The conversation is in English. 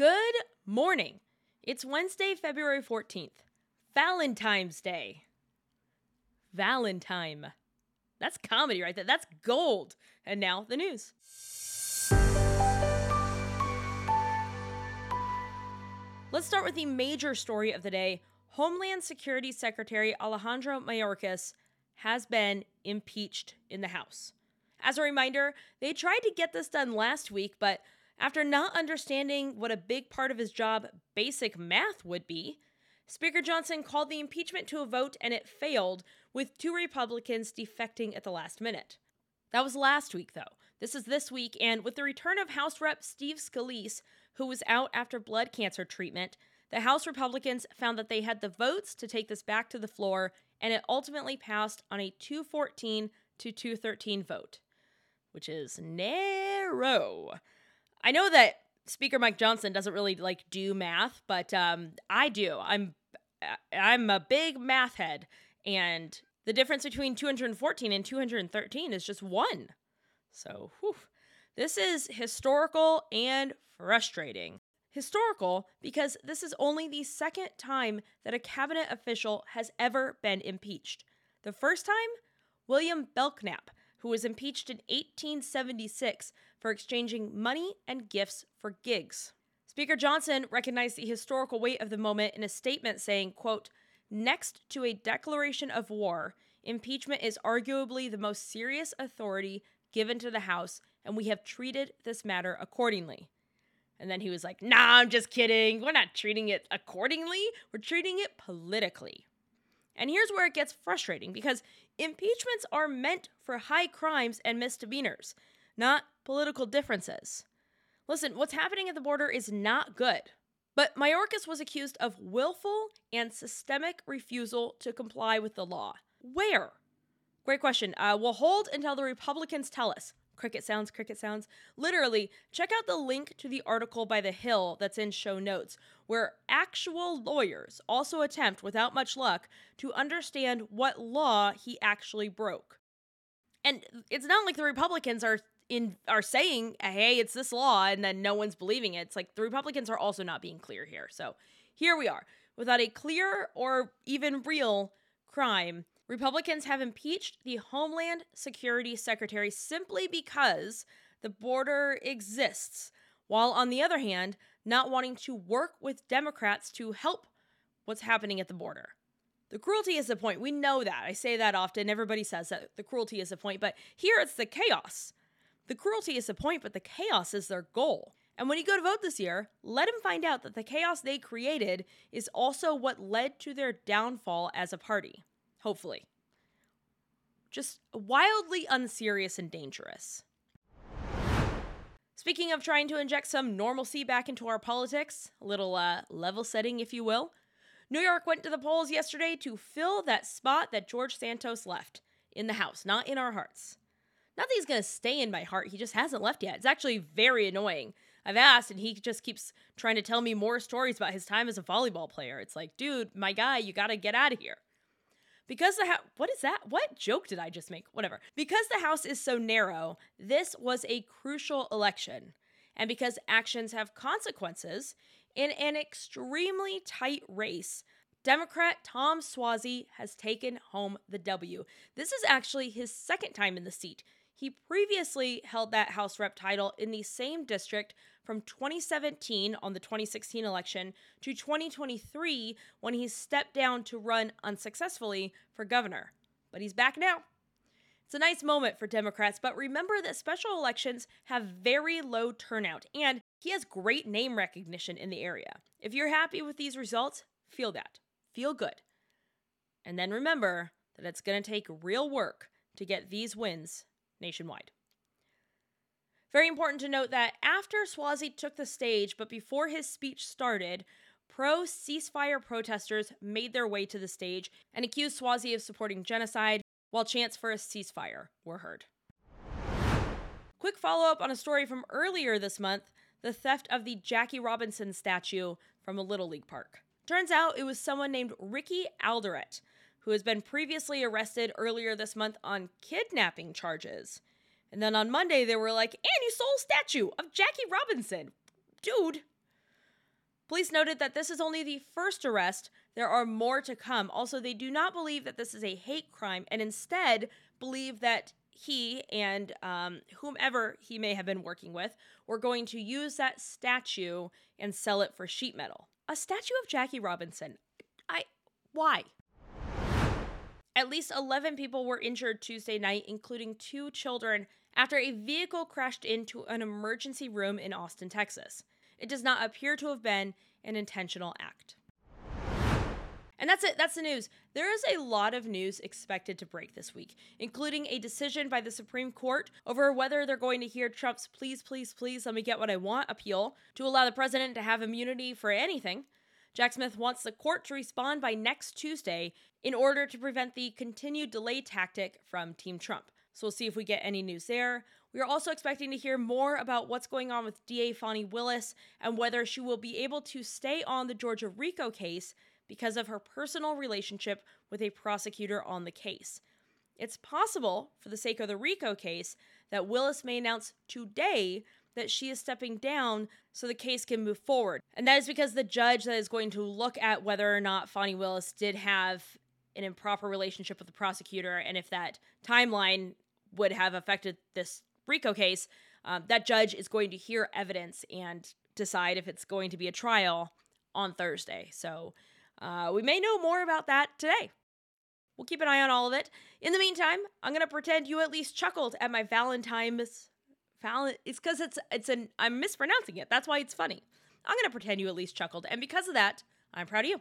Good morning. It's Wednesday, February 14th. Valentine's Day. Valentine. That's comedy right there. That's gold. And now the news. Let's start with the major story of the day. Homeland Security Secretary Alejandro Mayorkas has been impeached in the House. As a reminder, they tried to get this done last week, but after not understanding what a big part of his job basic math would be, Speaker Johnson called the impeachment to a vote and it failed, with two Republicans defecting at the last minute. That was last week, though. This is this week, and with the return of House Rep Steve Scalise, who was out after blood cancer treatment, the House Republicans found that they had the votes to take this back to the floor, and it ultimately passed on a 214 to 213 vote, which is narrow. I know that Speaker Mike Johnson doesn't really like do math, but um, I do. I'm I'm a big math head, and the difference between 214 and 213 is just one. So, whew, this is historical and frustrating. Historical because this is only the second time that a cabinet official has ever been impeached. The first time, William Belknap, who was impeached in 1876 for exchanging money and gifts for gigs. Speaker Johnson recognized the historical weight of the moment in a statement saying, quote, Next to a declaration of war, impeachment is arguably the most serious authority given to the House, and we have treated this matter accordingly. And then he was like, Nah, I'm just kidding. We're not treating it accordingly, we're treating it politically. And here's where it gets frustrating because impeachments are meant for high crimes and misdemeanors, not political differences. Listen, what's happening at the border is not good. But Mayorkas was accused of willful and systemic refusal to comply with the law. Where? Great question. Uh, we'll hold until the Republicans tell us. Cricket sounds, cricket sounds. Literally, check out the link to the article by The Hill that's in show notes, where actual lawyers also attempt, without much luck, to understand what law he actually broke. And it's not like the Republicans are in are saying, "Hey, it's this law," and then no one's believing it. It's like the Republicans are also not being clear here. So here we are, without a clear or even real crime. Republicans have impeached the Homeland Security Secretary simply because the border exists, while on the other hand, not wanting to work with Democrats to help what's happening at the border. The cruelty is the point. We know that. I say that often. Everybody says that the cruelty is the point, but here it's the chaos. The cruelty is the point, but the chaos is their goal. And when you go to vote this year, let them find out that the chaos they created is also what led to their downfall as a party. Hopefully. Just wildly unserious and dangerous. Speaking of trying to inject some normalcy back into our politics, a little uh, level setting, if you will, New York went to the polls yesterday to fill that spot that George Santos left in the House, not in our hearts. Not that he's going to stay in my heart, he just hasn't left yet. It's actually very annoying. I've asked, and he just keeps trying to tell me more stories about his time as a volleyball player. It's like, dude, my guy, you got to get out of here. Because the house, what is that? What joke did I just make? Whatever. Because the house is so narrow, this was a crucial election. And because actions have consequences, in an extremely tight race, Democrat Tom Suozzi has taken home the W. This is actually his second time in the seat. He previously held that House Rep title in the same district from 2017 on the 2016 election to 2023 when he stepped down to run unsuccessfully for governor. But he's back now. It's a nice moment for Democrats, but remember that special elections have very low turnout, and he has great name recognition in the area. If you're happy with these results, feel that. Feel good. And then remember that it's going to take real work to get these wins nationwide. Very important to note that after Suozzi took the stage, but before his speech started, pro ceasefire protesters made their way to the stage and accused Suozzi of supporting genocide, while chants for a ceasefire were heard. Quick follow up on a story from earlier this month the theft of the Jackie Robinson statue from a Little League park. Turns out it was someone named Ricky Alderete who has been previously arrested earlier this month on kidnapping charges. And then on Monday, they were like, and you stole a statue of Jackie Robinson. Dude. Police noted that this is only the first arrest. There are more to come. Also, they do not believe that this is a hate crime and instead believe that he and um, whomever he may have been working with were going to use that statue and sell it for sheet metal. A statue of Jackie Robinson. I. Why? At least 11 people were injured Tuesday night, including two children, after a vehicle crashed into an emergency room in Austin, Texas. It does not appear to have been an intentional act. And that's it. That's the news. There is a lot of news expected to break this week, including a decision by the Supreme Court over whether they're going to hear Trump's please, please, please, let me get what I want appeal to allow the president to have immunity for anything. Jack Smith wants the court to respond by next Tuesday in order to prevent the continued delay tactic from Team Trump. So we'll see if we get any news there. We are also expecting to hear more about what's going on with DA Fani Willis and whether she will be able to stay on the Georgia RICO case because of her personal relationship with a prosecutor on the case. It's possible, for the sake of the RICO case, that Willis may announce today that she is stepping down so the case can move forward. And that is because the judge that is going to look at whether or not Fani Willis did have an improper relationship with the prosecutor and if that timeline would have affected this RICO case, um, that judge is going to hear evidence and decide if it's going to be a trial on Thursday. So uh, we may know more about that today. We'll keep an eye on all of it. In the meantime, I'm gonna pretend you at least chuckled at my Valentine's. Val- it's because it's it's an I'm mispronouncing it. That's why it's funny. I'm gonna pretend you at least chuckled, and because of that, I'm proud of you.